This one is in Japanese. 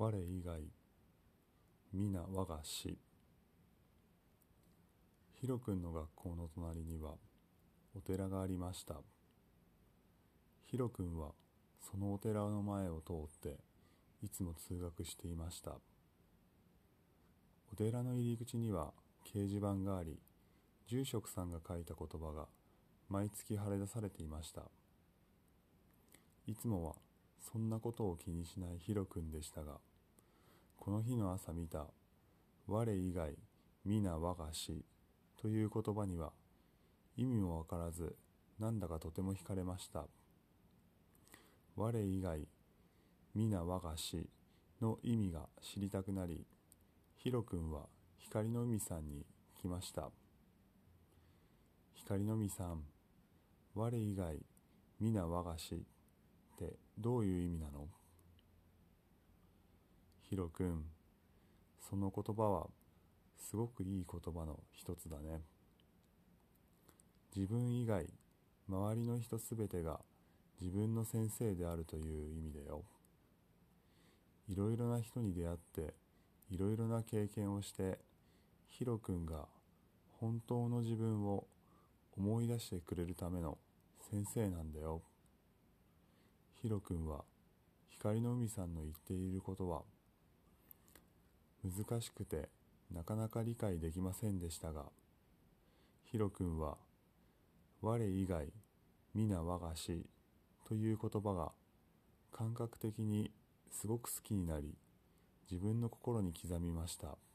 我以外皆我が師ヒロ君の学校の隣にはお寺がありました。ヒロ君はそのお寺の前を通っていつも通学していました。お寺の入り口には掲示板があり住職さんが書いた言葉が毎月貼り出されていました。いつもはそんなことを気にしないヒロ君でしたがこの日の朝見た「我以外皆我が師」という言葉には意味もわからずなんだかとても惹かれました。我以外皆我が師の意味が知りたくなりヒロ君は光の海さんに来ました。光の海さん我以外皆我が師ってどういう意味なの？ヒロ君その言葉はすごくいい言葉の一つだね。自分以外周りの人すべてが自分の先生であるという意味だよ。いろいろな人に出会っていろいろな経験をしてヒロ君が本当の自分を思い出してくれるための先生なんだよ。ヒロ君は光の海さんの言っていることは難しくてなかなか理解できませんでしたがヒロ君は我以外皆我が師という言葉が感覚的にすごく好きになり自分の心に刻みました。